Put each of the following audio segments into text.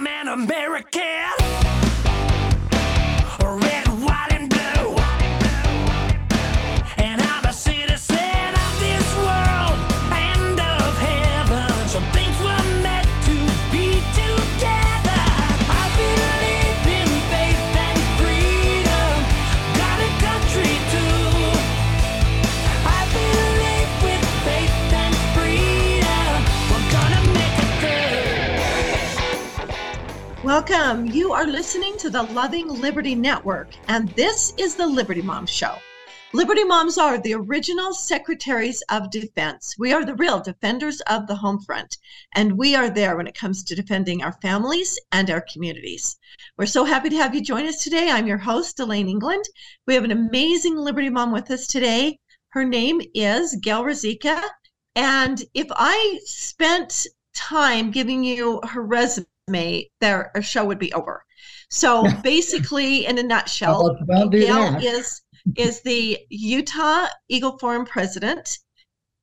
I'm an American. Welcome. You are listening to the Loving Liberty Network, and this is the Liberty Mom Show. Liberty Moms are the original secretaries of defense. We are the real defenders of the home front, and we are there when it comes to defending our families and our communities. We're so happy to have you join us today. I'm your host, Delane England. We have an amazing Liberty Mom with us today. Her name is Gail Ruzicka. And if I spent time giving you her resume, there our show would be over. So basically, in a nutshell, Well, don't do Gail is is the Utah Eagle Forum president,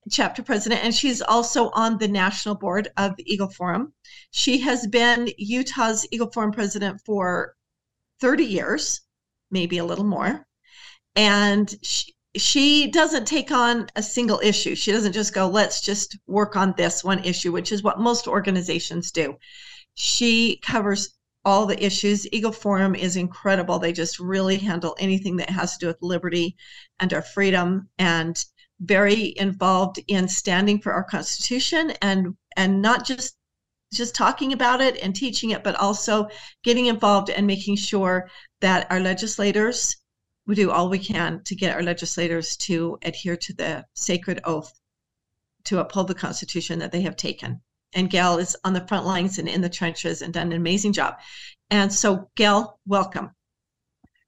chapter president, and she's also on the national board of the Eagle Forum. She has been Utah's Eagle Forum president for 30 years, maybe a little more. And she, she doesn't take on a single issue. She doesn't just go, let's just work on this one issue, which is what most organizations do. She covers all the issues. Eagle Forum is incredible. They just really handle anything that has to do with liberty and our freedom and very involved in standing for our constitution and and not just just talking about it and teaching it but also getting involved and making sure that our legislators we do all we can to get our legislators to adhere to the sacred oath to uphold the constitution that they have taken and Gail is on the front lines and in the trenches and done an amazing job. And so, Gail, welcome.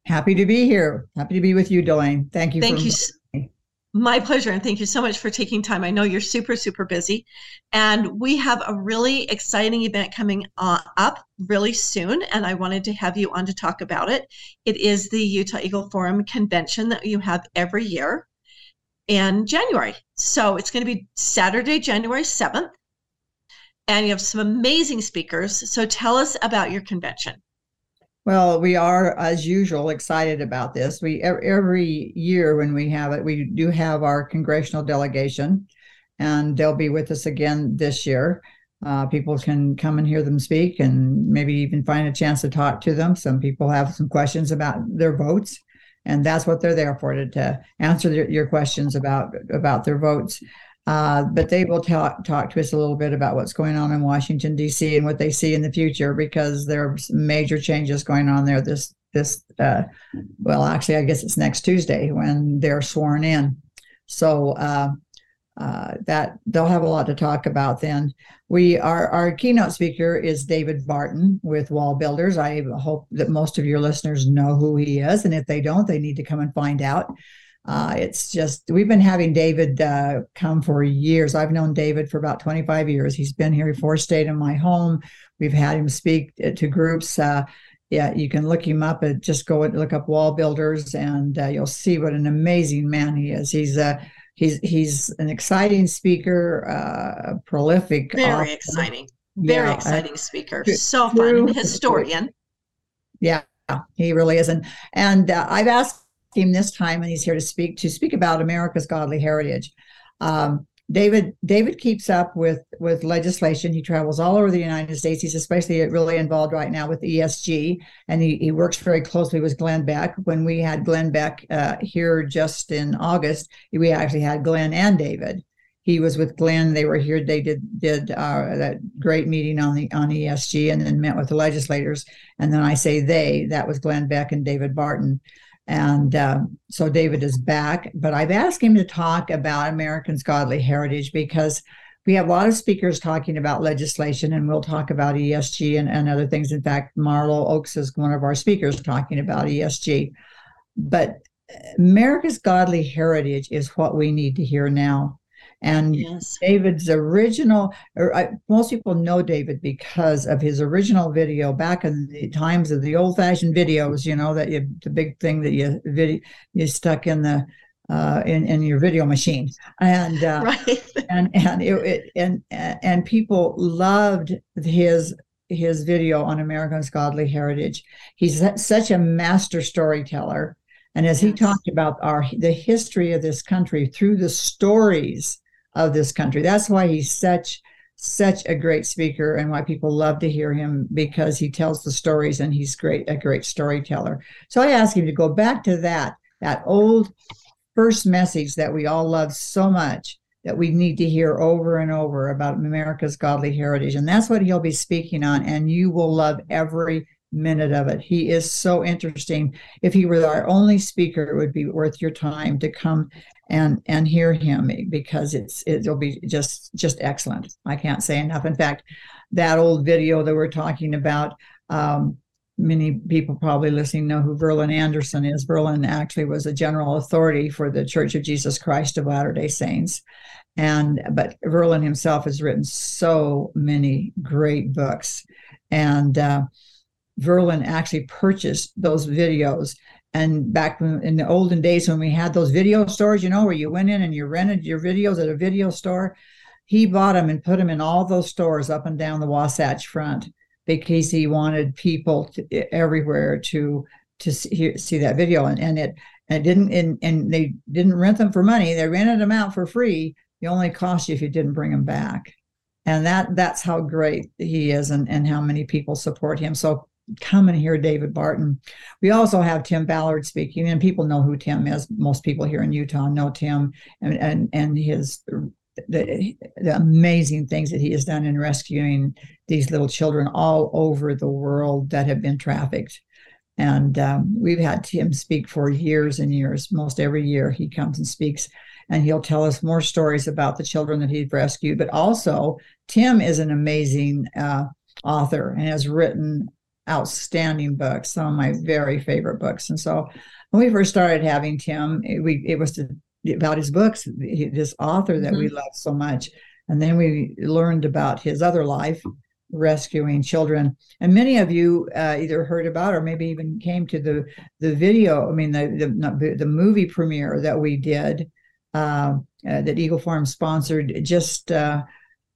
Happy to be here. Happy to be with you, Delane. Thank you. Thank for you. My pleasure. And thank you so much for taking time. I know you're super, super busy. And we have a really exciting event coming uh, up really soon. And I wanted to have you on to talk about it. It is the Utah Eagle Forum convention that you have every year in January. So it's going to be Saturday, January 7th. And you have some amazing speakers. So tell us about your convention. Well, we are, as usual, excited about this. We every year when we have it, we do have our congressional delegation, and they'll be with us again this year. Uh, people can come and hear them speak, and maybe even find a chance to talk to them. Some people have some questions about their votes, and that's what they're there for to, to answer your, your questions about about their votes. Uh, but they will talk talk to us a little bit about what's going on in Washington D.C. and what they see in the future because there are major changes going on there. This this uh, well, actually, I guess it's next Tuesday when they're sworn in. So uh, uh, that they'll have a lot to talk about then. We our our keynote speaker is David Barton with WallBuilders. I hope that most of your listeners know who he is, and if they don't, they need to come and find out. Uh, it's just we've been having David uh, come for years. I've known David for about 25 years. He's been here before, stayed in my home. We've had him speak to groups. Uh, yeah, you can look him up and just go and look up WallBuilders, and uh, you'll see what an amazing man he is. He's a he's he's an exciting speaker, uh, prolific, Very author. exciting. Very Yeah, exciting speaker. So fun. Historian. Yeah, he really is. And and uh, I've asked him this time, and he's here to speak to speak about America's godly heritage. Um, David David keeps up with with legislation. He travels all over the United States. He's especially really involved right now with ESG, and he, he works very closely with Glenn Beck. When we had Glenn Beck uh, here just in August, we actually had Glenn and David. He was with Glenn. They were here. They did did uh, that great meeting on the on ESG, and then met with the legislators. And then I say they. That was Glenn Beck and David Barton. And um, so David is back, but I've asked him to talk about Americans' godly heritage because we have a lot of speakers talking about legislation, and we'll talk about ESG and, and other things. In fact, Marlo Oaks is one of our speakers talking about ESG. But America's godly heritage is what we need to hear now. And Yes. David's original, or I, most people know David because of his original video back in the times of the old-fashioned videos. You know that you, the big thing that you video you stuck in the uh, in in your video machine, and uh, Right. and and it, it and and people loved his his video on America's godly heritage. He's such a master storyteller. And as he talked about our the history of this country through the stories of this country, that's why he's such such a great speaker and why people love to hear him because he tells the stories and he's great a great storyteller. So I asked him to go back to that that old first message that we all love so much that we need to hear over and over about America's godly heritage. And that's what he'll be speaking on. And you will love every minute of it. He is so interesting. If he were our only speaker, it would be worth your time to come and and hear him because it's it'll be just just excellent. I can't say enough. In fact, that old video that we're talking about, um, many people probably listening know who Verlan Andersen is. Verlan actually was a general authority for the Church of Jesus Christ of Latter-day Saints. And but Verlan himself has written so many great books. And uh, Verlan actually purchased those videos. And back in the olden days when we had those video stores, you know, where you went in and you rented your videos at a video store, he bought them and put them in all those stores up and down the Wasatch Front because he wanted people to, everywhere to to see, see that video. And, and it and it didn't and, and they didn't rent them for money. They rented them out for free. It only cost you if you didn't bring them back. And that that's how great he is and, and how many people support him. So come and hear david barton we also have tim ballard speaking and people know who tim is most people here in utah know tim and and, and his the, the amazing things that he has done in rescuing these little children all over the world that have been trafficked. And um, we've had Tim speak for years and years. Most every year he comes and speaks, and he'll tell us more stories about the children that he's rescued. But also, Tim is an amazing uh, author and has written outstanding books, some of my very favorite books. And so, when we first started having Tim, it, we it was to about his books, this author that mm-hmm. we love so much. And then we learned about his other life, rescuing children. And many of you uh, either heard about or maybe even came to the the video. I mean, the the, the movie premiere that we did uh, uh, that Eagle Forum sponsored just uh,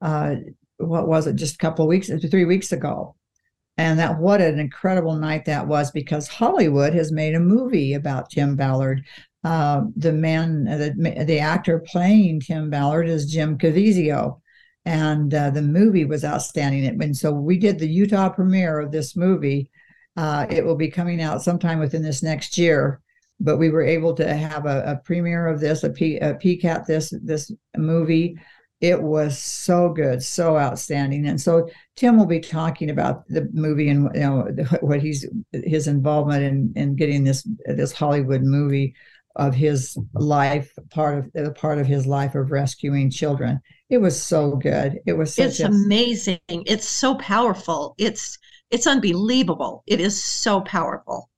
uh, what was it? Just a couple of weeks, three weeks ago. And that what an incredible night that was because Hollywood has made a movie about Tim Ballard uh, the man, the, the actor playing Tim Ballard is Jim Caviezel. And uh, the movie was outstanding. And so we did the Utah premiere of this movie. Uh, it will be coming out sometime within this next year. But we were able to have a, a premiere of this, a, P, a peek at this this movie. It was so good, so outstanding. And so Tim will be talking about the movie and you know what he's his involvement in in getting this this Hollywood movie of his life, part of the part of his life of rescuing children. It was so good. It was it's a, amazing. It's so powerful. It's it's unbelievable. It is so powerful.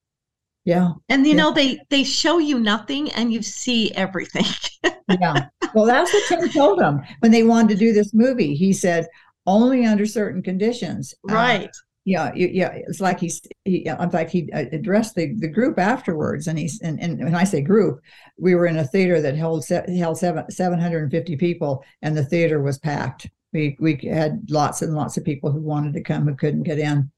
Yeah. And you yeah. know, they they show you nothing and you see everything. yeah. Well, that's what Tim told them when they wanted to do this movie. He said, only under certain conditions. Right. Uh, yeah, yeah. It's like he's, he, in fact, he addressed the, the group afterwards, and he's, and, and when I say group, we were in a theater that held held seven seven hundred and fifty people, and the theater was packed. We we had lots and lots of people who wanted to come who couldn't get in,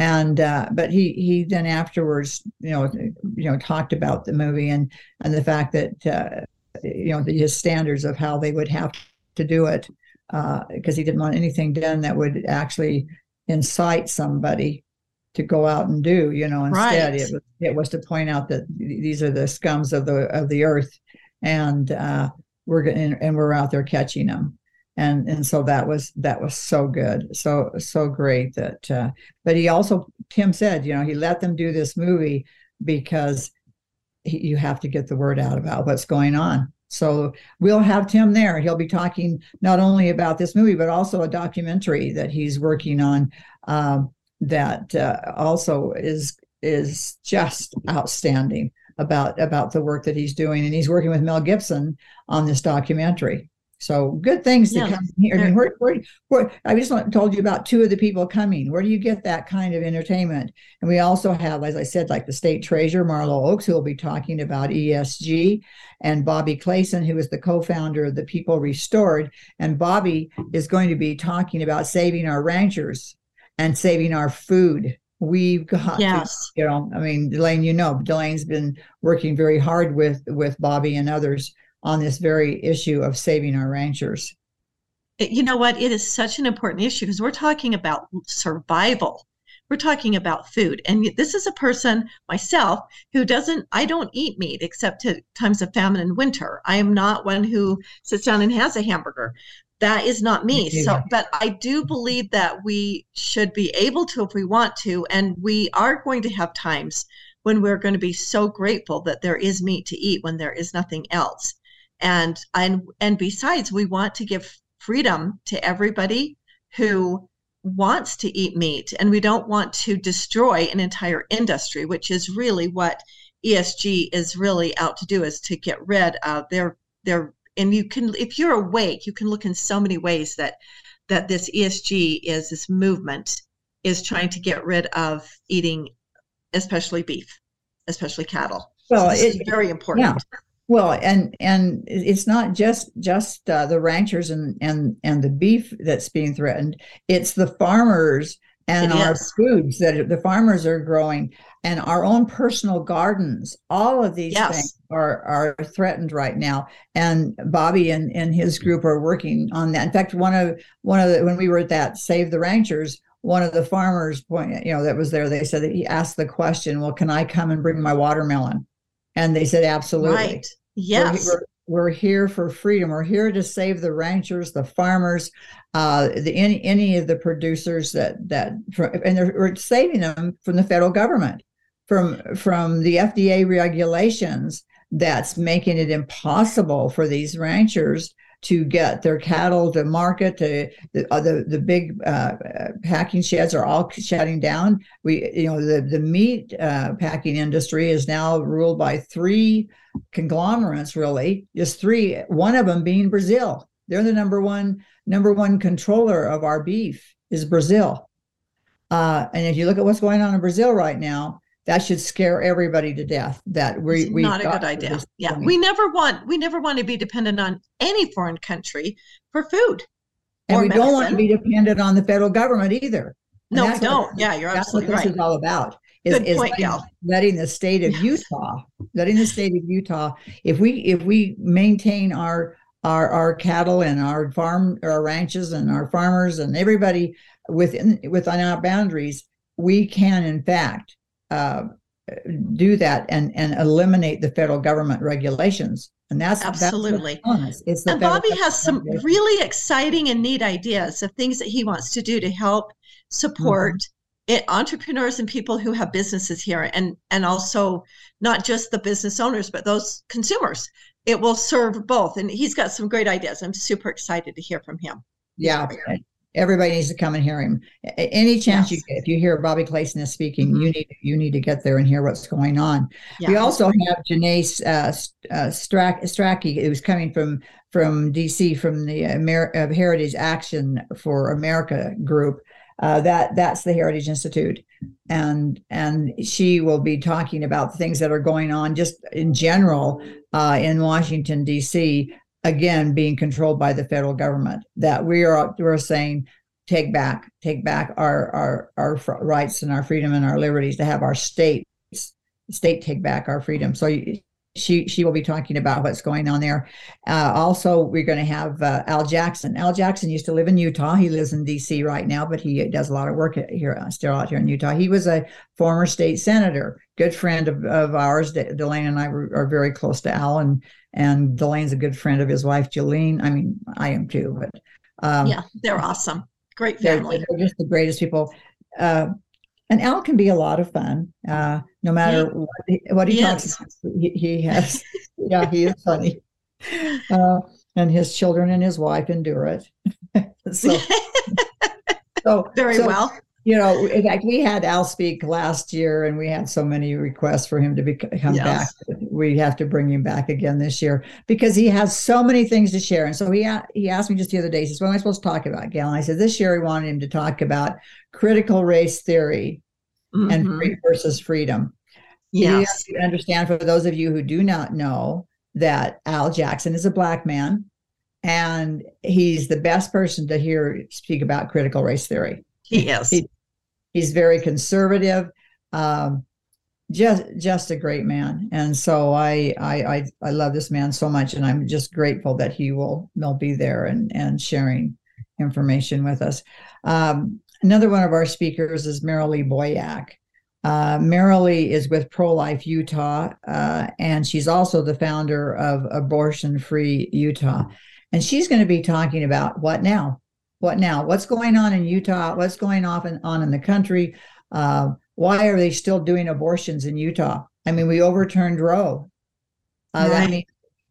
and uh, but he he then afterwards, you know, you know, talked about the movie and and the fact that uh, you know the, his standards of how they would have to do it because uh, he didn't want anything done that would actually incite somebody to go out and do you know instead right. it, was, it was to point out that these are the scums of the of the earth and uh we're going and we're out there catching them and and so that was that was so good so so great that uh but he also tim said you know he let them do this movie because he, you have to get the word out about what's going on so we'll have Tim there. He'll be talking not only about this movie, but also a documentary that he's working on um, that uh, also is is just outstanding about about the work that he's doing. And he's working with Mel Gibson on this documentary. So good things yeah, to come here. I mean, where, where, where, I just told you about two of the people coming. Where do you get that kind of entertainment? And we also have, as I said, like the state treasurer, Marlo Oaks, who will be talking about ESG, and Bobby Clayson, who is the co-founder of the People Restored. And Bobby is going to be talking about saving our ranchers and saving our food. We've got to, Yes. you know, I mean, Delane, you know, Delane's been working very hard with with Bobby and others on this very issue of saving our ranchers. You know what? It is such an important issue because we're talking about survival. We're talking about food. And this is a person, myself, who doesn't, I don't eat meat except at times of famine and winter. I am not one who sits down and has a hamburger. That is not me. Me So, but I do believe that we should be able to if we want to. And we are going to have times when we're going to be so grateful that there is meat to eat when there is nothing else. And and and besides, we want to give freedom to everybody who wants to eat meat and we don't want to destroy an entire industry which is really what ESG is really out to do is to get rid of their their and you can if you're awake you can look in so many ways that that this ESG is this movement is trying to get rid of eating especially beef especially cattle. Well, so this is it- very important Well, and and it's not just just uh, the ranchers and and and the beef that's being threatened. It's the farmers and It our is. foods that the farmers are growing and our own personal gardens. All of these Yes. things are are threatened right now. And Bobby and and his group are working on that. In fact, one of one of the when we were at that Save the Ranchers. One of the farmers, point, you know, that was there. They said that he asked the question, "Well, can I come and bring my watermelon?" And they said, "Absolutely." right yes We're, we're here for freedom. We're here to save the ranchers, the farmers, uh, the any any of the producers that that and they're, we're saving them from the federal government, from from the FDA regulations that's making it impossible for these ranchers to get their cattle to market. To the uh, the, the big uh, packing sheds are all shutting down. We you know the the meat uh, packing industry is now ruled by three conglomerates really just three one of them being brazil they're the number one number one controller of our beef is brazil uh, and if you look at what's going on in brazil right now that should scare everybody to death that we we not a good idea. Yeah, we never want we never want to be dependent on any foreign country for food. and we don't want to be dependent on the federal government either And No, we don't. Yeah, you're that's what this right. is all about is, Good is point, letting, Gail. letting the state of utah letting the state of utah if we if we maintain our our our cattle and our farm our ranches and our farmers and everybody within within our boundaries we can in fact uh, do that and and eliminate the federal government regulations and that's Absolutely. that's what's on us. it's the And Bobby has some really exciting and neat ideas of things that he wants to do to help support Mm-hmm. it, entrepreneurs and people who have businesses here and and also not just the business owners but those consumers. It will serve both and he's got some great ideas. I'm super excited to hear from him. Yeah, everybody needs to come and hear him. Any chance you get, if you hear Bobby Clayson is speaking, Mhm. you need you need to get there and hear what's going on. Yeah. We also have Janae uh, uh, Strack, Strachey, who's coming from from DC from the Amer- uh, Heritage Action for America group. Uh, that that's the Heritage Institute, and and she will be talking about things that are going on just in general uh, in Washington D.C. Again, being controlled by the federal government. That we are we're saying take back take back our our our rights and our freedom and our liberties to have our states state take back our freedom. So you- she she will be talking about what's going on there. Uh, also, we're going to have uh, Al Jackson. Al Jackson used to live in Utah. He lives in D.C. right now, but he does a lot of work here, uh, still out here in Utah. He was a former state senator, good friend of, of ours. De- Delane and I were, are very close to Al, and and Delane's a good friend of his wife, Jolene. I mean, I am too, but um, yeah, they're awesome. Great they're, family. they're just the greatest people. Uh, and Al can be a lot of fun, uh, no matter what he, what he, talks about. He, he has, yeah, he is funny. Uh, and his children and his wife endure it. so, so Very so, well. You know, in fact, we had Al speak last year, and we had so many requests for him to be, come Yes. back. We have to bring him back again this year because he has so many things to share. And so he he asked me just the other day. He says, "What am I supposed to talk about, Gail?" And I said, "This year, we wanted him to talk about critical race theory and Mhm. free versus freedom." Yes. to understand for those of you who do not know that Al Jackson is a black man, and he's the best person to hear speak about critical race theory He is. He- He's very conservative. Um, just just a great man and so I, I i i love this man so much and i'm just grateful that he will will be there and and sharing information with us um, another one of our speakers is merrilee boyack uh, merrilee is with pro-life utah uh, and she's also the founder of abortion free utah and she's going to be talking about what now what now what's going on in utah what's going on in, on in the country uh, why are they still doing abortions in Utah? I mean, we overturned Roe. Uh, right. That means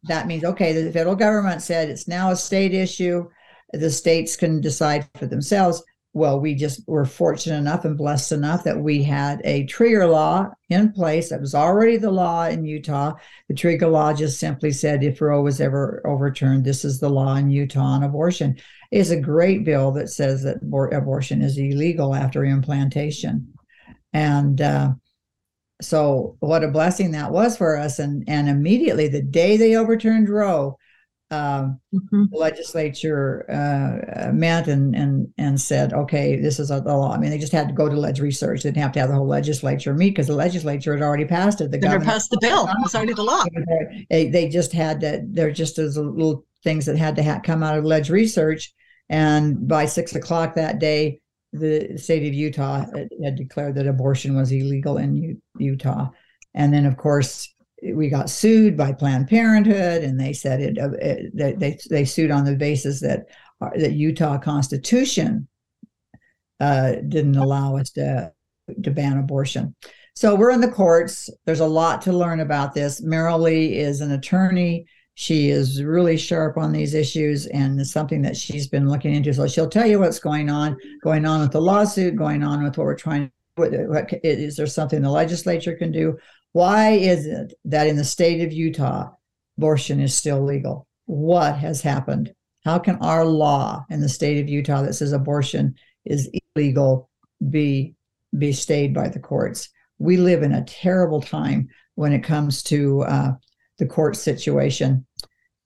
that means okay. The federal government said it's now a state issue. The states can decide for themselves. Well, we just were fortunate enough and blessed enough that we had a trigger law in place that was already the law in Utah. The trigger law just simply said if Roe was ever overturned, this is the law in Utah on abortion. It's a great bill that says that abortion is illegal after implantation and uh, so what a blessing that was for us and and immediately the day they overturned roe um, mm-hmm. the legislature uh, met and and and said, okay, this is a, the law. I mean, they just had to go to ledge research. They didn't have to have the whole legislature meet because the legislature had already passed it. The governor passed the bill. It's already the law. They, they just had to. There just as little things that had to ha- come out of ledge research. And by six o'clock that day, the state of Utah had declared that abortion was illegal in U- Utah. And then, of course, we got sued by Planned Parenthood, and they said it, uh, it they they sued on the basis that uh, that Utah Constitution uh, didn't allow us to to ban abortion. So we're in the courts. There's a lot to learn about this. Merrilee is an attorney. She is really sharp on these issues and it's something that she's been looking into. So she'll tell you what's going on, going on with the lawsuit, going on with what we're trying. What, what is there something the legislature can do? Why is it that in the state of Utah, abortion is still legal? What has happened? How can our law in the state of Utah that says abortion is illegal be be stayed by the courts? We live in a terrible time when it comes to uh, the court situation.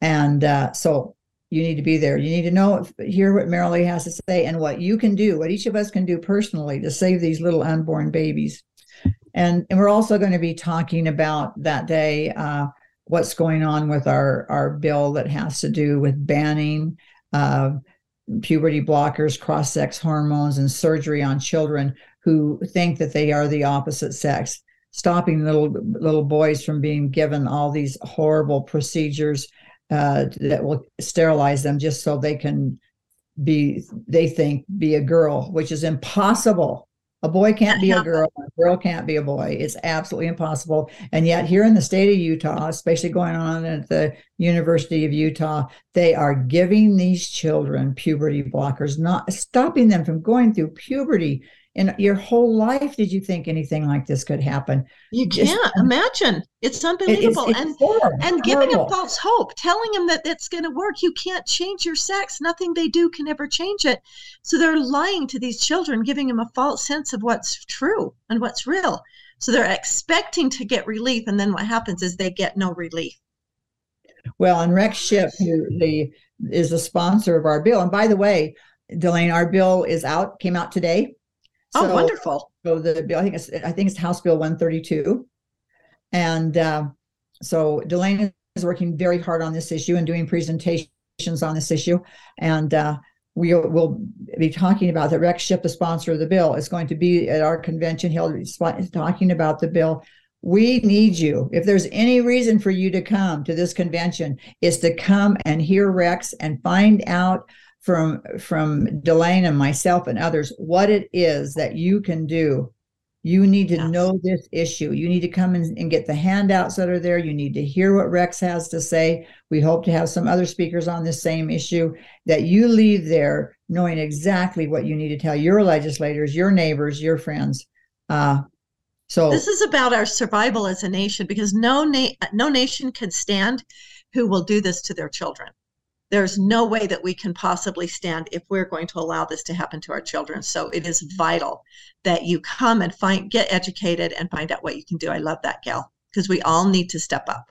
And uh, so you need to be there. You need to know, hear what Merrilee has to say and what you can do, what each of us can do personally to save these little unborn babies. And, and we're also going to be talking about that day uh, what's going on with our, our bill that has to do with banning uh, puberty blockers, cross sex hormones, and surgery on children who think that they are the opposite sex stopping little little boys from being given all these horrible procedures uh, that will sterilize them just so they can be they think be a girl which is impossible. A boy can't be a girl a girl can't be a boy. It's absolutely impossible. And yet here in the state of utah especially going on at the university of utah they are giving these children puberty blockers not stopping them from going through puberty in your whole life did you think anything like this could happen? You can't Just, imagine. It's unbelievable. it's, it's and horrible, and giving horrible. them false hope telling them that it's going to work. You can't change your sex. Nothing they do can ever change it. So they're lying to these children giving them a false sense of what's true and what's real. So they're expecting to get relief and then what happens is they get no relief. Well and rex shipp who the is the sponsor of our bill. And by the way Delane, our bill is out, came out today. Oh, so, wonderful. So the bill, I think it's I think it's House Bill 132. And uh, so Delane is working very hard on this issue and doing presentations on this issue. And uh, we will be talking about that. Rex Shipp, the sponsor of the bill, is going to be at our convention. He'll be talking about the bill. We need you. If there's any reason for you to come to this convention, is to come and hear Rex and find out from from Delane and myself and others what it is that you can do. You need to yes. know this issue. You need to come in and get the handouts that are there. You need to hear what Rex has to say. We hope to have some other speakers on this same issue that you leave there knowing exactly what you need to tell your legislators, your neighbors, your friends. Uh, so this is about our survival as a nation because no na- no nation can stand who will do this to their children there's no way that we can possibly stand if we're going to allow this to happen to our children. So it is vital that you come and find, get educated and find out what you can do. I love that, Gail, because we all need to step up.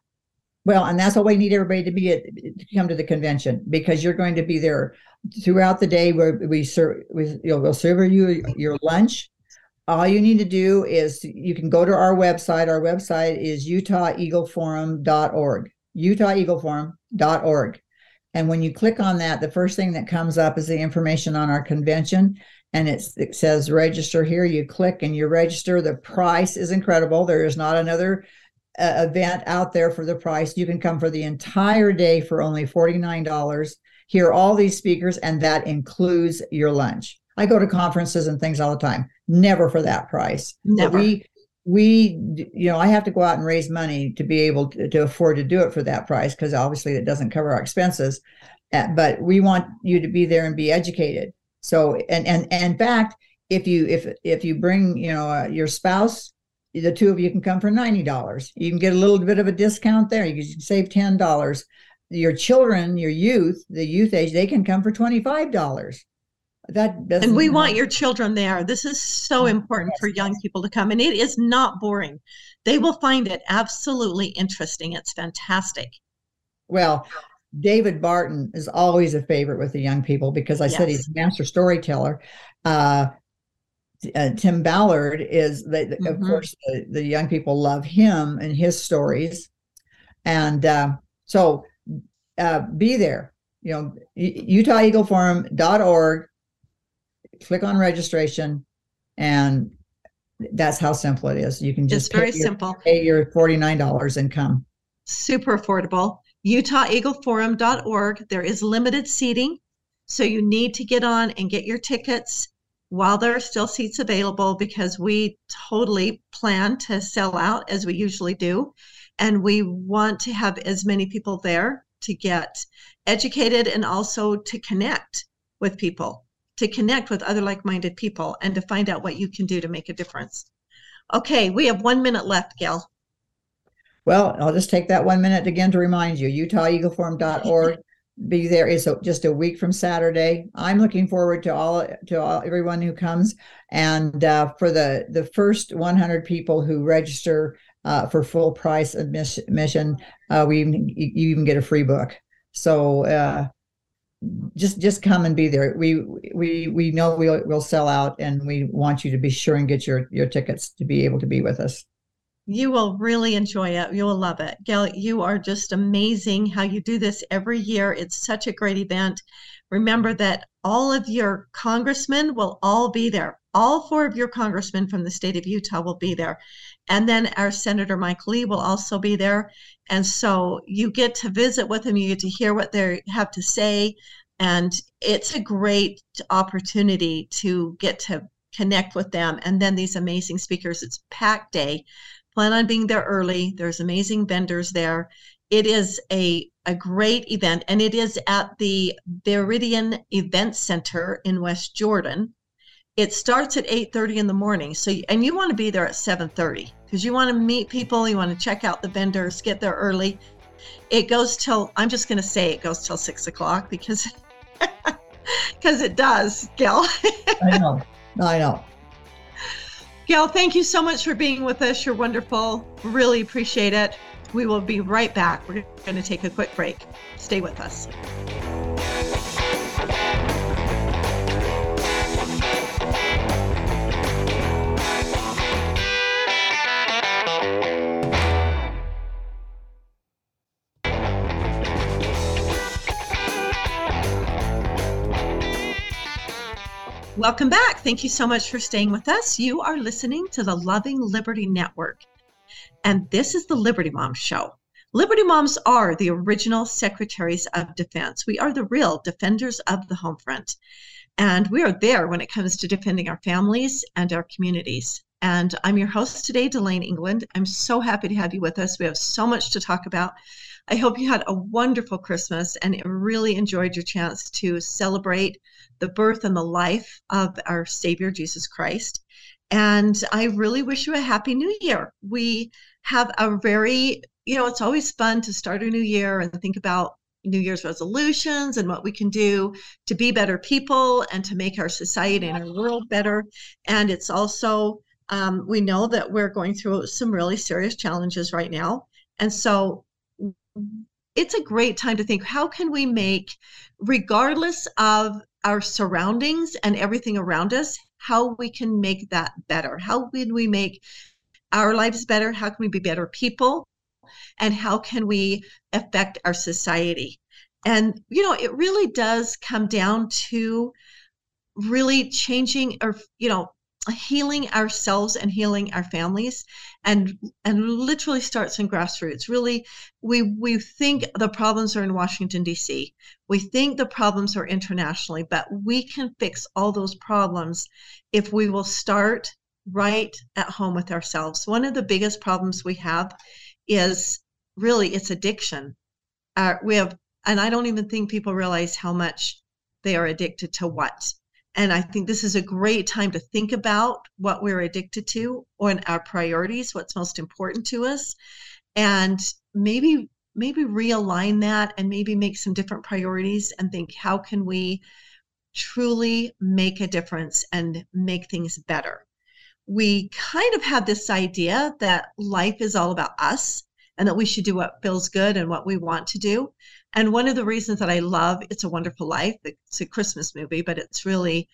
Well, and that's why we need everybody to be at, to come to the convention because you're going to be there throughout the day. Where we serve, we, you know, we'll serve you your lunch. all you need to do is you can go to our website. Our website is utaheagleforum.org, utaheagleforum.org. And when you click on that, the first thing that comes up is the information on our convention. And it says register here. You click and you register. The price is incredible. There is not another uh, event out there for the price. You can come for the entire day for only $49, hear all these speakers, and that includes your lunch. I go to conferences and things all the time, never for that price. But we we you know i have to go out and raise money to be able to, to afford to do it for that price because obviously it doesn't cover our expenses. Uh, but we want you to be there and be educated. So and and, and in fact if you if if you bring you know uh, your spouse the two of you can come for $90 you can get a little bit of a discount there. You can save $10 your children your youth the youth age they can come for $25 that doesn't And we want your children there. This is so important for young people to come. And it is not boring. They will find it absolutely interesting. It's fantastic. Well, David Barton is always a favorite with the young people because I said he's a master storyteller. Uh, uh, Tim Ballard is, the, the- of course, the, the young people love him and his stories. And uh, so uh, be there, you know, UtahEagleForum.org, click on registration, and that's how simple it is. You can just It's very pay your, simple, pay your $49 and come. super affordable. UtahEagleForum.org. There is limited seating. So you need to get on and get your tickets while there are still seats available because we totally plan to sell out as we usually do. And we want to have as many people there to get educated and also to connect with people, to connect with other like minded people, and to find out what you can do to make a difference. Okay, we have one minute left, Gail. Well, I'll just take that one minute again to remind you, utaheagleforum.org. Be there. It's a, just a week from Saturday. I'm looking forward to all to all, everyone who comes. And uh, for the the first 100 people who register uh, for full price admission, uh, we even, you you even get a free book. So uh, just just come and be there. We we we know we'll we'll sell out, and we want you to be sure and get your your tickets to be able to be with us. You will really enjoy it. You will love it. Gail, you are just amazing how you do this every year. It's such a great event. Remember that all of your congressmen will all be there. All four of your congressmen from the state of Utah will be there. And then our Senator Mike Lee will also be there. And so you get to visit with them, you get to hear what they have to say. And it's a great opportunity to get to connect with them. And then these amazing speakers. It's packed day plan on being there early. There's amazing vendors there. It is a, a great event, and it is at the Viridian Event Center in West Jordan. It starts at 8:30 in the morning. So, and you want to be there at 7:30 because you want to meet people, you want to check out the vendors, get there early. It goes till I'm just going to say it goes till six o'clock because because it does, Gail. I know. I know. Gail, thank you so much for being with us. You're wonderful. Really appreciate it. We will be right back. We're going to take a quick break. Stay with us. Welcome back. Thank you so much for staying with us. You are listening to the Loving Liberty Network, and this is the Liberty Moms Show. Liberty Moms are the original secretaries of defense. We are the real defenders of the home front, and we are there when it comes to defending our families and our communities. And I'm your host today, Delane England. I'm so happy to have you with us. We have so much to talk about. I hope you had a wonderful Christmas and really enjoyed your chance to celebrate the birth and the life of our Savior Jesus Christ. And I really wish you a happy new year. We have a very, you know, it's always fun to start a new year and think about New Year's resolutions and what we can do to be better people and to make our society and our world better. And it's also, um, we know that we're going through some really serious challenges right now. And so it's a great time to think how can we make, regardless of our surroundings and everything around us, how we can make that better. How can we make our lives better? How can we be better people? And how can we affect our society? And, you know, it really does come down to really changing or, you know, healing ourselves and healing our families and and literally starts in grassroots. Really we we think the problems are in washington d.c we think the problems are internationally but we can fix all those problems if we will start right at home with ourselves. One of the biggest problems we have is really it's addiction. Uh, we have and i don't even think people realize how much they are addicted to what and I think this is a great time to think about what we're addicted to or our priorities, what's most important to us, and maybe maybe realign that and maybe make some different priorities and think how can we truly make a difference and make things better. We kind of have this idea that life is all about us and that we should do what feels good and what we want to do. And one of the reasons that I love It's a Wonderful Life, it's a Christmas movie, but it's really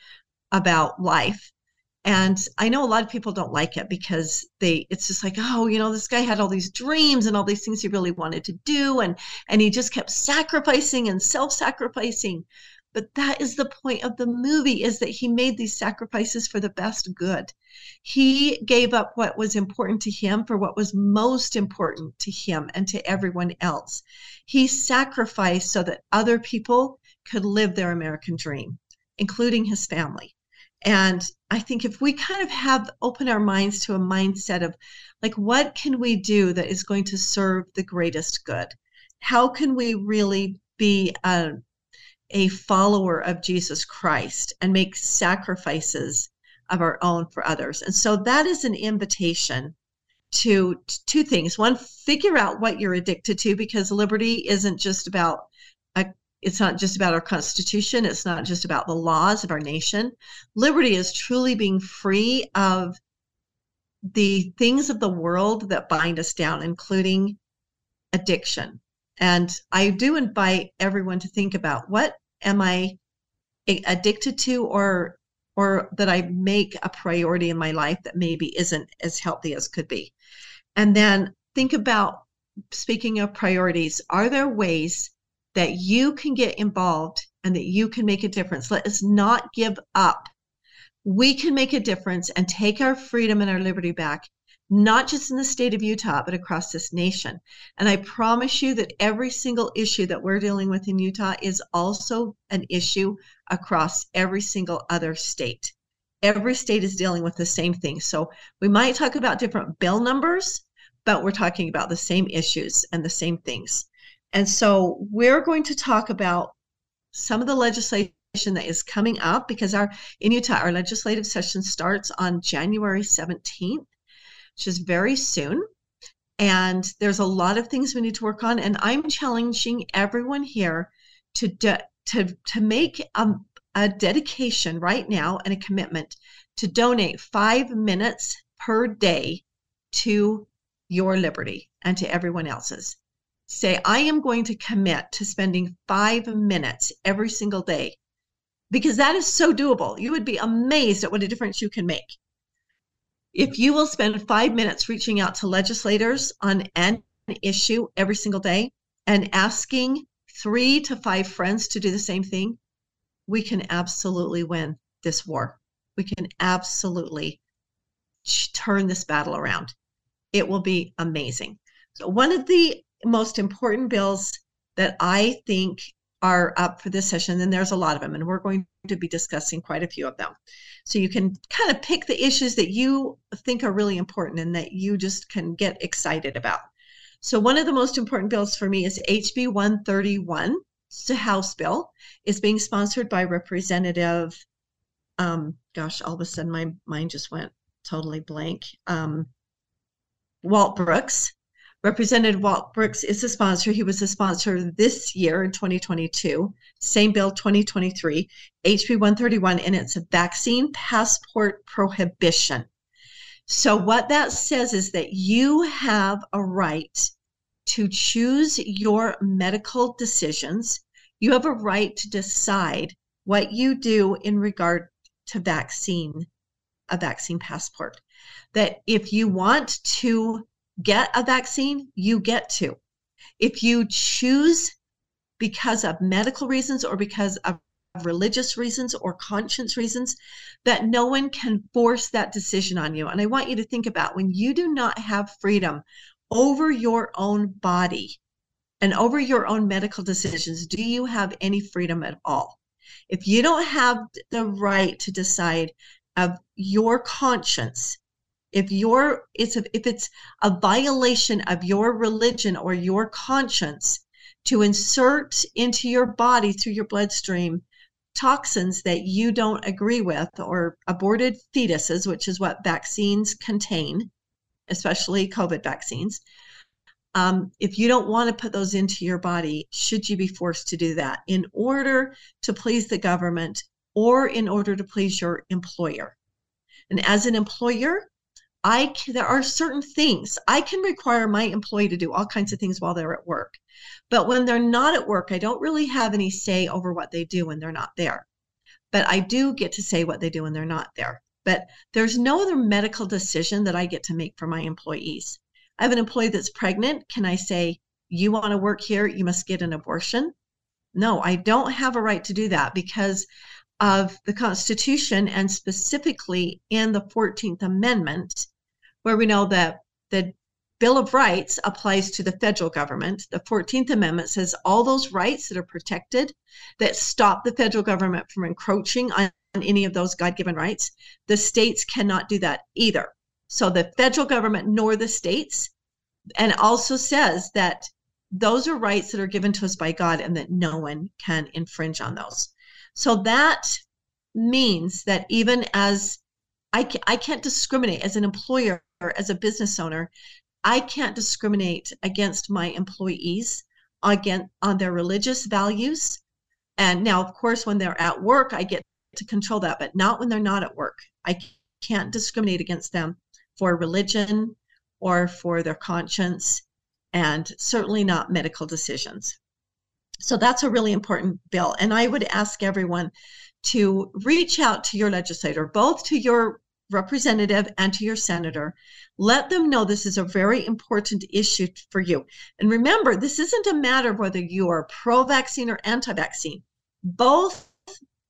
about life. And I know a lot of people don't like it because they it's just like, oh, you know, this guy had all these dreams and all these things he really wanted to do and and he just kept sacrificing and self-sacrificing. But that is the point of the movie is that he made these sacrifices for the best good. He gave up what was important to him for what was most important to him and to everyone else. He sacrificed so that other people could live their American dream, including his family. And I think if we kind of have open our minds to a mindset of like, what can we do that is going to serve the greatest good? How can we really be a a follower of Jesus Christ and make sacrifices of our own for others. And so that is an invitation to two things. One, figure out what you're addicted to because liberty isn't just about a it's not just about our constitution, it's not just about the laws of our nation. Liberty is truly being free of the things of the world that bind us down, including addiction. And I do invite everyone to think about what am I addicted to or or that I make a priority in my life that maybe isn't as healthy as could be. And then think about speaking of priorities, are there ways that you can get involved and that you can make a difference? Let us not give up. We can make a difference and take our freedom and our liberty back not just in the state of Utah, but across this nation. And I promise you that every single issue that we're dealing with in Utah is also an issue across every single other state. Every state is dealing with the same thing. So we might talk about different bill numbers, but we're talking about the same issues and the same things. And so we're going to talk about some of the legislation that is coming up because our in Utah our legislative session starts on January 17th which is very soon. And there's a lot of things we need to work on. And I'm challenging everyone here to de- to to make a, a dedication right now and a commitment to donate five minutes per day to your liberty and to everyone else's. Say, I am going to commit to spending five minutes every single day because that is so doable. You would be amazed at what a difference you can make. If you will spend five minutes reaching out to legislators on an issue every single day and asking three to five friends to do the same thing, we can absolutely win this war. We can absolutely turn this battle around. It will be amazing. So, one of the most important bills that I think are up for this session, and there's a lot of them, and we're going to be discussing quite a few of them. So you can kind of pick the issues that you think are really important and that you just can get excited about. So one of the most important bills for me is HB 131. It's a House bill. It's being sponsored by Representative, um, gosh, all of a sudden my mind just went totally blank. Um, Walt Brooks. Representative Walt Brooks is a sponsor. He was a sponsor this year in 2022, same bill 2023, HB 131, and it's a vaccine passport prohibition. So, what that says is that you have a right to choose your medical decisions. You have a right to decide what you do in regard to vaccine a vaccine passport. That if you want to get a vaccine, you get to. If you choose because of medical reasons or because of religious reasons or conscience reasons, that no one can force that decision on you. And I want you to think about when you do not have freedom over your own body and over your own medical decisions, do you have any freedom at all? If you don't have the right to decide of your conscience, if you're it's a, if it's a violation of your religion or your conscience to insert into your body through your bloodstream toxins that you don't agree with or aborted fetuses, which is what vaccines contain, especially COVID vaccines. Um, if you don't want to put those into your body, should you be forced to do that in order to please the government or in order to please your employer? And as an employer, I there are certain things I can require my employee to do all kinds of things while they're at work. But when they're not at work, I don't really have any say over what they do when they're not there. But I do get to say what they do when they're not there. But there's no other medical decision that I get to make for my employees. I have an employee that's pregnant. Can I say, you want to work here? You must get an abortion? No, I don't have a right to do that because of the Constitution and specifically in the 14th Amendment, where we know that the Bill of Rights applies to the federal government. The 14th Amendment says all those rights that are protected that stop the federal government from encroaching on, any of those God given rights, the states cannot do that either. So the federal government nor the states, and also says that those are rights that are given to us by God and that no one can infringe on those. So that means that even as I, I can't discriminate as an employer as a business owner I can't discriminate against my employees again on their religious values. And now, of course, when they're at work, I get to control that, but not when they're not at work. I can't discriminate against them for religion or for their conscience, and certainly not medical decisions. So that's a really important bill. And I would ask everyone to reach out to your legislator, both to your representative and to your senator. Let them know this is a very important issue for you. And remember, this isn't a matter of whether you are pro vaccine or anti vaccine. Both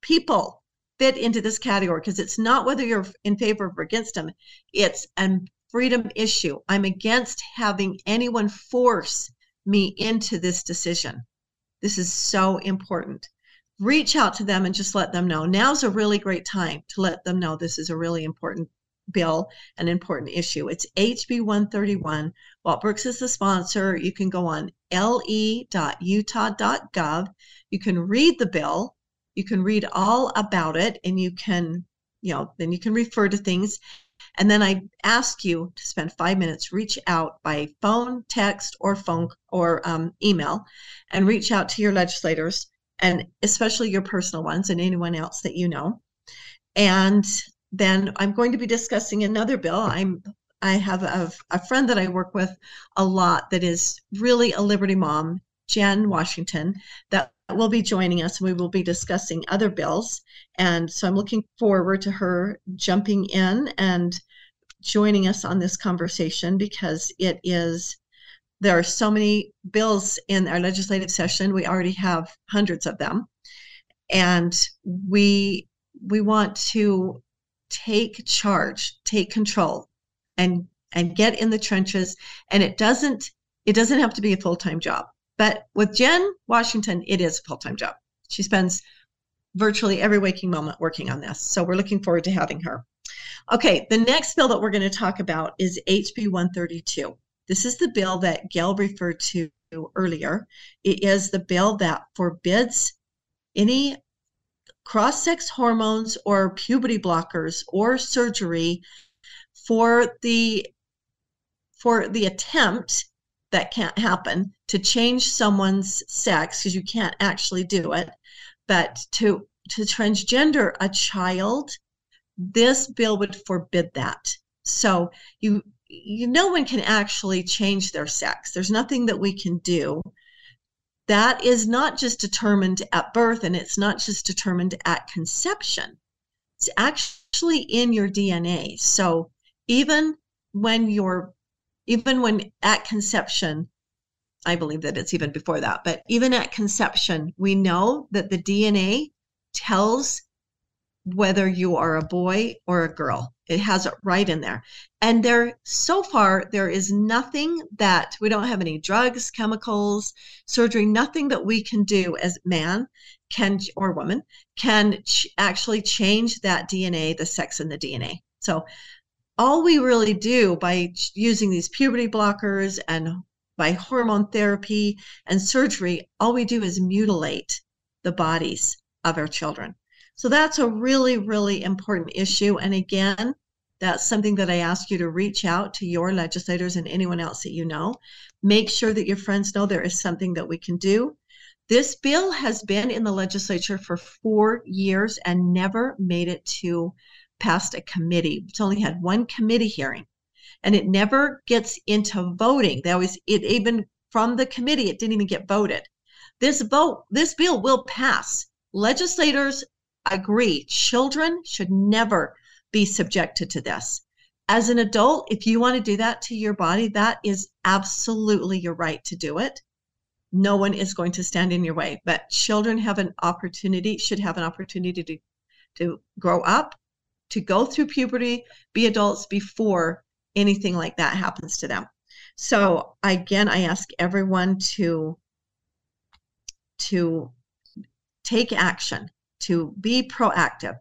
people fit into this category because it's not whether you're in favor or against them, it's a freedom issue. I'm against having anyone force me into this decision. This is so important reach out to them and just let them know. Now's a really great time to let them know this is a really important bill, an important issue. It's HB 131. Walt Brooks is the sponsor. You can go on le.utah.gov. You can read the bill. You can read all about it and you can, you know, then you can refer to things. And then I ask you to spend five minutes, reach out by phone, text, or phone or um, email, and reach out to your legislators and especially your personal ones and anyone else that you know. And then I'm going to be discussing another bill. I'm I have a, a friend that I work with a lot that is really a Liberty mom, Jen Washington, that will be joining us. And we will be discussing other bills. And so I'm looking forward to her jumping in and joining us on this conversation because it is there are so many bills in our legislative session. We already have hundreds of them. And we we want to take charge, take control and and get in the trenches and it doesn't it doesn't have to be a full-time job. But with Jen Washington, it is a full-time job. She spends virtually every waking moment working on this. So we're looking forward to having her. Okay, the next bill that we're going to talk about is HB 132. This is the bill that Gail referred to earlier. It is the bill that forbids any cross sex hormones or puberty blockers or surgery for the for the attempt that can't happen to change someone's sex because you can't actually do it but to to transgender a child this bill would forbid that so you you no one can actually change their sex. There's nothing that we can do. That is not just determined at birth and it's not just determined at conception. It's actually in your DNA. So even when you're, even when at conception, I believe that it's even before that, but even at conception, we know that the DNA tells whether you are a boy or a girl. It has it right in there. And there, so far, there is nothing that we don't have any drugs, chemicals, surgery, nothing that we can do as man can or woman can ch- actually change that DNA, the sex in the DNA. So all we really do by using these puberty blockers and by hormone therapy and surgery, all we do is mutilate the bodies of our children. So that's a really, really important issue. And again, that's something that I ask you to reach out to your legislators and anyone else that you know. Make sure that your friends know there is something that we can do. This bill has been in the legislature for four years and never made it to past a committee. It's only had one committee hearing and it never gets into voting. That was it even from the committee, it didn't even get voted. This vote, this bill will pass. Legislators agree children should never be subjected to this. As an adult, if you want to do that to your body, that is absolutely your right to do it. No one is going to stand in your way, but children have an opportunity, should have an opportunity to, to grow up, to go through puberty, be adults before anything like that happens to them. So again, I ask everyone to to take action to be proactive.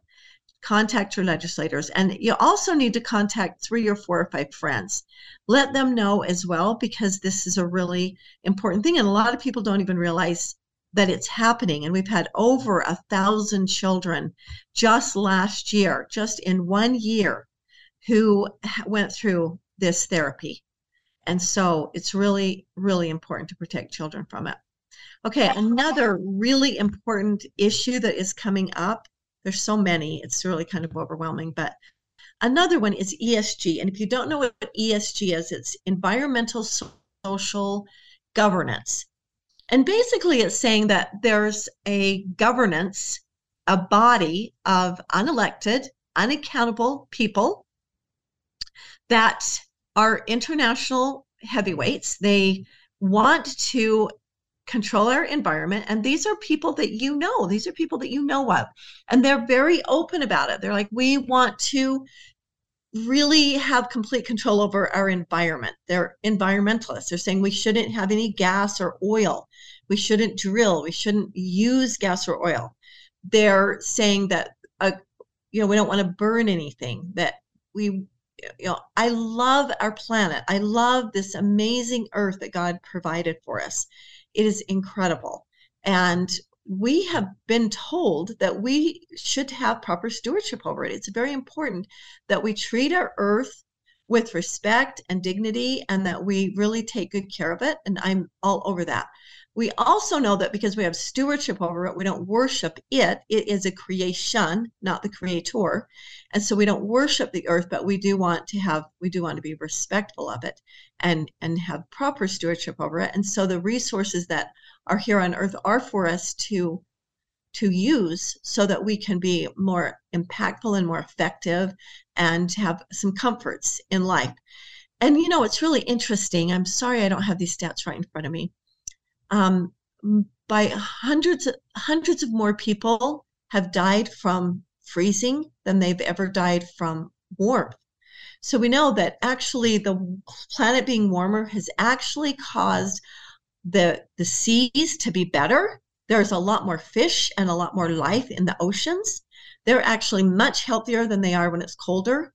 Contact your legislators. And you also need to contact three or four or five friends. Let them know as well, because this is a really important thing. And a lot of people don't even realize that it's happening. And we've had over a thousand children just last year, just in one year, who went through this therapy. And so it's really, really important to protect children from it. Okay, another really important issue that is coming up. There's so many, it's really kind of overwhelming, but another one is ESG. And if you don't know what ESG is, it's environmental social governance. And basically, it's saying that there's a governance, a body of unelected, unaccountable people that are international heavyweights. They want to control our environment. And these are people that you know, these are people that you know of. And they're very open about it. They're like, we want to really have complete control over our environment. They're environmentalists. They're saying we shouldn't have any gas or oil. We shouldn't drill. We shouldn't use gas or oil. They're saying that, uh, you know, we don't want to burn anything, that we you know, I love our planet. I love this amazing earth that God provided for us. It is incredible. And we have been told that we should have proper stewardship over it. It's very important that we treat our earth with respect and dignity and that we really take good care of it. And I'm all over that. We also know that because we have stewardship over it, we don't worship it. It is a creation, not the creator. And so we don't worship the earth, but we do want to have, we do want to be respectful of it and, and have proper stewardship over it. And so the resources that are here on earth are for us to to use so that we can be more impactful and more effective and have some comforts in life. And you know, it's really interesting. I'm sorry I don't have these stats right in front of me um, by hundreds hundreds of more people have died from freezing than they've ever died from warmth. So we know that actually the planet being warmer has actually caused the the seas to be better. There's a lot more fish and a lot more life in the oceans. They're actually much healthier than they are when it's colder,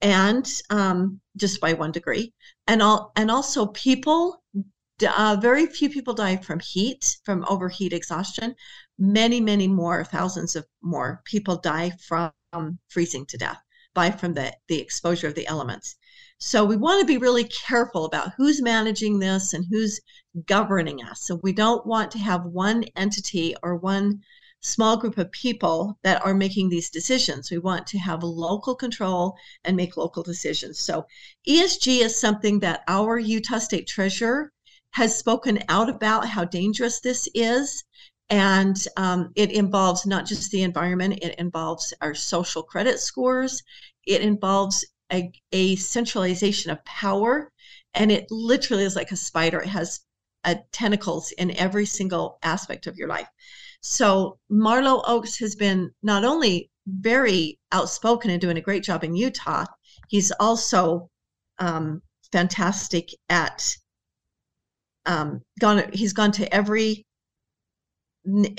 and um, just by one degree. And all and also people uh, very few people die from heat, from overheat exhaustion. Many, many more, thousands of more people die from freezing to death by from the, the exposure of the elements. So we want to be really careful about who's managing this and who's governing us. So we don't want to have one entity or one small group of people that are making these decisions. We want to have local control and make local decisions. So ESG is something that our Utah State Treasurer has spoken out about how dangerous this is. And um, it involves not just the environment, it involves our social credit scores, it involves a, a centralization of power. And it literally is like a spider. It has uh, tentacles in every single aspect of your life. So Marlo Oaks has been not only very outspoken and doing a great job in Utah, he's also um, fantastic at um, gone. He's gone to every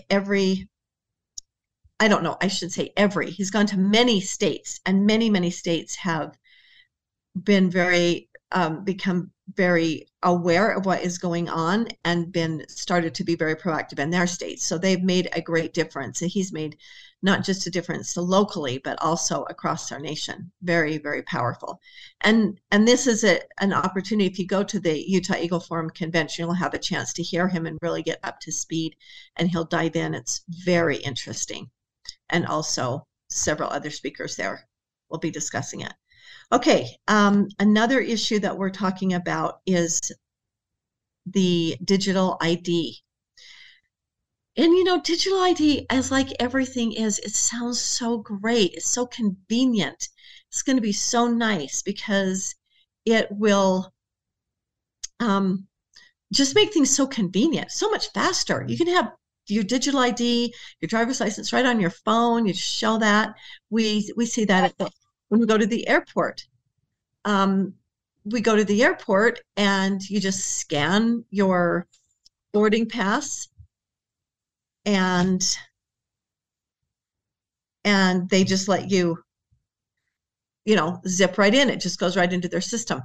every. I don't know. I should say every. He's gone to many states, and many many states have been very um, become very aware of what is going on and been started to be very proactive in their states. So they've made a great difference. And he's made not just a difference locally, but also across our nation. Very, very powerful. And and this is a, an opportunity. If you go to the Utah Eagle Forum convention, you'll have a chance to hear him and really get up to speed. And he'll dive in. It's very interesting. And also several other speakers there will be discussing it. Okay, um, another issue that we're talking about is the digital ID. And you know, digital ID, as like everything is, it sounds so great. It's so convenient. It's going to be so nice because it will um, just make things so convenient, so much faster. You can have your digital ID, your driver's license right on your phone. You show that. We we see that at the when we go to the airport. Um, we go to the airport and you just scan your boarding pass and and they just let you you know zip right in. It just goes right into their system.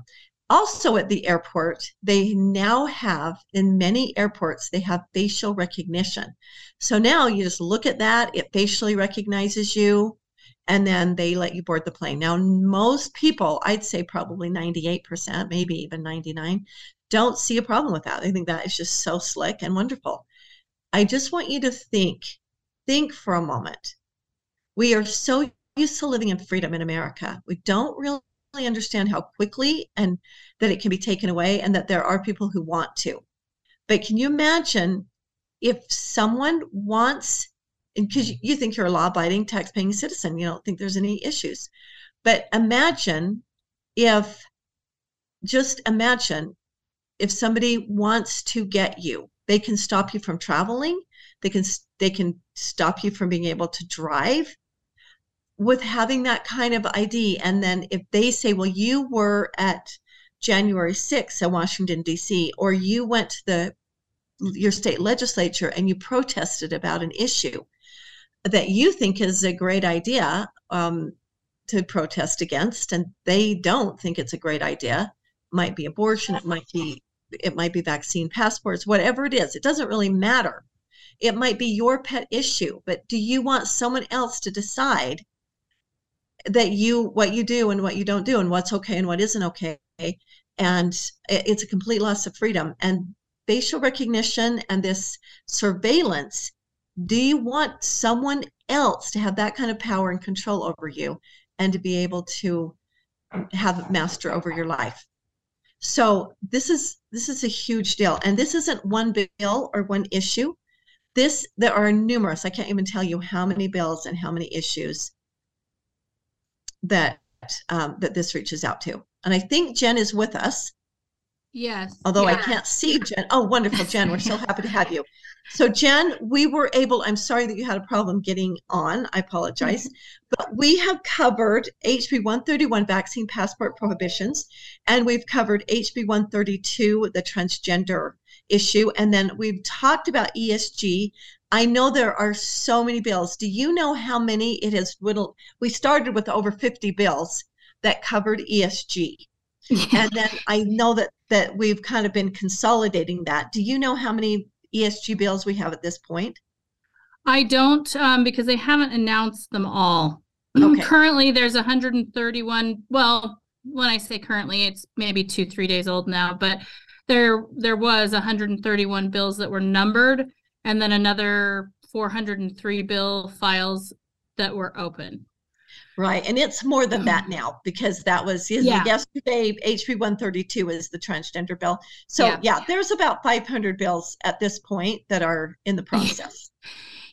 Also at the airport they now have in many airports they have facial recognition. So now you just look at that it facially recognizes you and then they let you board the plane. Now, most people, I'd say probably 98%, maybe even 99, don't see a problem with that. They think that is just so slick and wonderful. I just want you to think, think for a moment. We are so used to living in freedom in America. We don't really understand how quickly and that it can be taken away and that there are people who want to. But can you imagine if someone wants because you think you're a law abiding, tax paying citizen. You don't think there's any issues. But imagine if, just imagine if somebody wants to get you, they can stop you from traveling. They can they can stop you from being able to drive with having that kind of ID. And then if they say, well, you were at January 6th at Washington, D.C., or you went to the your state legislature and you protested about an issue that you think is a great idea um, to protest against, and they don't think it's a great idea. It might be abortion, it might be it might be vaccine passports, whatever it is. It doesn't really matter. It might be your pet issue, but do you want someone else to decide that you what you do and what you don't do and what's okay and what isn't okay? And it's a complete loss of freedom. And facial recognition and this surveillance do you want someone else to have that kind of power and control over you and to be able to have master over your life? So this is this is a huge deal. And this isn't one bill or one issue. This there are numerous. I can't even tell you how many bills and how many issues that um, that this reaches out to. And I think Jen is with us. Yes. Although yeah. I can't see Jen. Oh, wonderful, Jen. We're so happy to have you. So, Jen, we were able, I'm sorry that you had a problem getting on. I apologize. But we have covered HB 131 vaccine passport prohibitions, and we've covered HB 132, the transgender issue. And then we've talked about ESG. I know there are so many bills. Do you know how many it has? We started with over 50 bills that covered ESG. And then I know that that we've kind of been consolidating that. Do you know how many ESG bills we have at this point? I don't um, because they haven't announced them all. Okay. currently, there's 131. Well, when I say currently, it's maybe two, three days old now, but there there was 131 bills that were numbered, and then another 403 bill files that were open. Right. And it's more than that now because that was Yeah. yesterday. HB 132 is the transgender bill. So, Yeah. yeah. there's about 500 bills at this point that are in the process.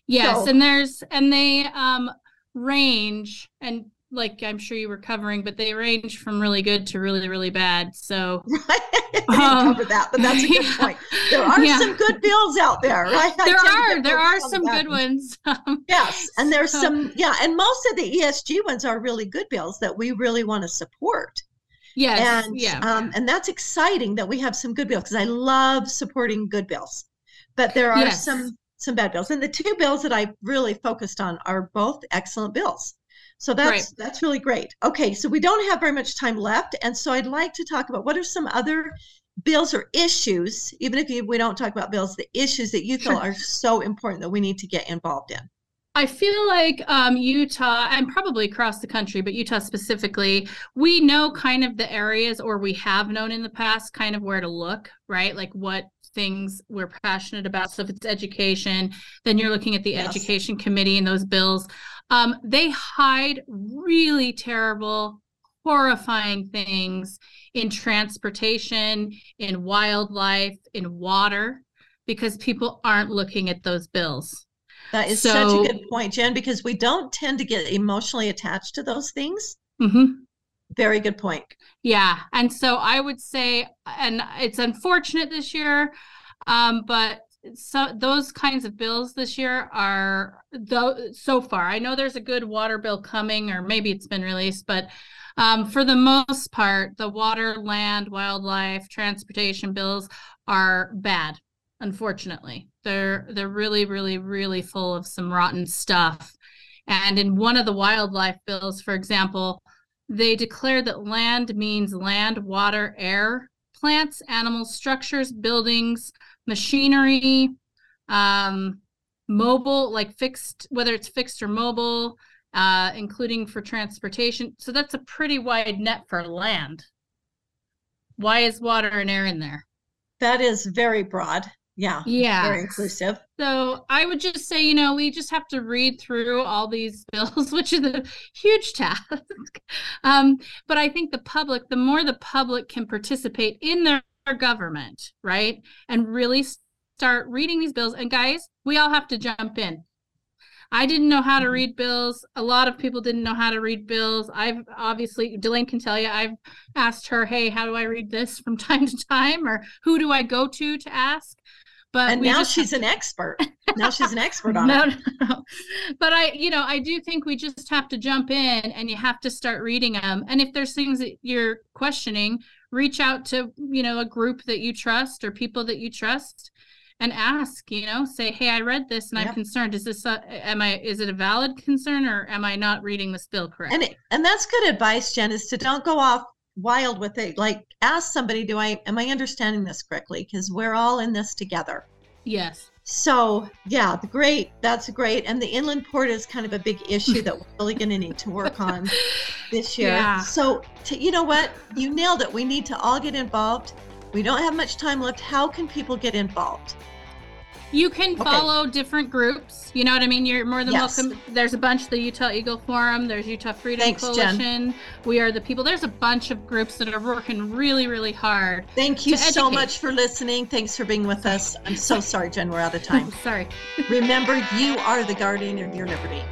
Yes, So- and there's and they um range and like I'm sure you were covering, but they range from really good to really really bad. So Um, cover that, but that's a good yeah. point. There are Yeah. some good bills out there, right? There are there are some good one. ones. Um, Yes. And there's So- some, yeah. And most of the ESG ones are really good bills that we really want to support. yes, and yeah. um, and that's exciting that we have some good bills because I love supporting good bills, but there are Yes. some some bad bills, and the two bills that I really focused on are both excellent bills. So that's Right. that's really great. Okay, so we don't have very much time left, and so I'd like to talk about what are some other bills or issues, even if you, we don't talk about bills, the issues that you feel Sure. are so important that we need to get involved in. I feel like um, Utah and probably across the country, but Utah specifically, we know kind of the areas, or we have known in the past, kind of where to look, right? Like what things we're passionate about. So if it's education, then you're looking at the Yes. education committee and those bills. Um, they hide really terrible, horrifying things in transportation, in wildlife, in water, because people aren't looking at those bills. That is So- such a good point, Jen, because we don't tend to get emotionally attached to those things. hmm Very good point. Yeah. And so I would say, and it's unfortunate this year, um, but so those kinds of bills this year are though so far. I know there's a good water bill coming, or maybe it's been released, but um, for the most part, the water, land, wildlife, transportation bills are bad. Unfortunately, they're they're really, really, really full of some rotten stuff. And in one of the wildlife bills, for example, they declare that land means land, water, air, plants, animals, structures, buildings, machinery, um, mobile, like fixed, whether it's fixed or mobile, uh, including for transportation. So that's a pretty wide net for land. Why is water and air in there? That is very broad. Yeah. Yeah. Very inclusive. So I would just say, you know, we just have to read through all these bills, which is a huge task. um, but I think the public, the more the public can participate in their government, right, and really start reading these bills. And guys, we all have to jump in. I didn't know how to Mhm. read bills. A lot of people didn't know how to read bills. I've obviously, Delane can tell you, I've asked her, hey, how do I read this from time to time? Or who do I go to to ask? But And now she's an expert. Now she's an expert on no, it. no, no. But I, you know, I do think we just have to jump in and you have to start reading them. And if there's things that you're questioning, reach out to, you know, a group that you trust or people that you trust and ask, you know, say, "Hey, I read this and I'm concerned. Is this a, am I is it a valid concern or am I not reading this bill correct?" And it, and that's good advice, Jen, is to don't go off wild with it. Like ask somebody, do I am I understanding this correctly? Because we're all in this together. yes. So yeah, the great. That's great. And the inland port is kind of a big issue that we're really going to need to work on this year. Yeah. So to, you know what? You nailed it. We need to all get involved. We don't have much time left. How can people get involved? You can Okay. follow different groups. You know what I mean? You're more than Yes. welcome. There's a bunch, the Utah Eagle Forum, there's Utah Freedom Thanks, Jen. Coalition. We are the people. There's a bunch of groups that are working really, really hard. Thank you so much for listening. Thanks for being with us. I'm so sorry, Jen. We're out of oh, time. Sorry. Remember, you are the guardian of your liberty.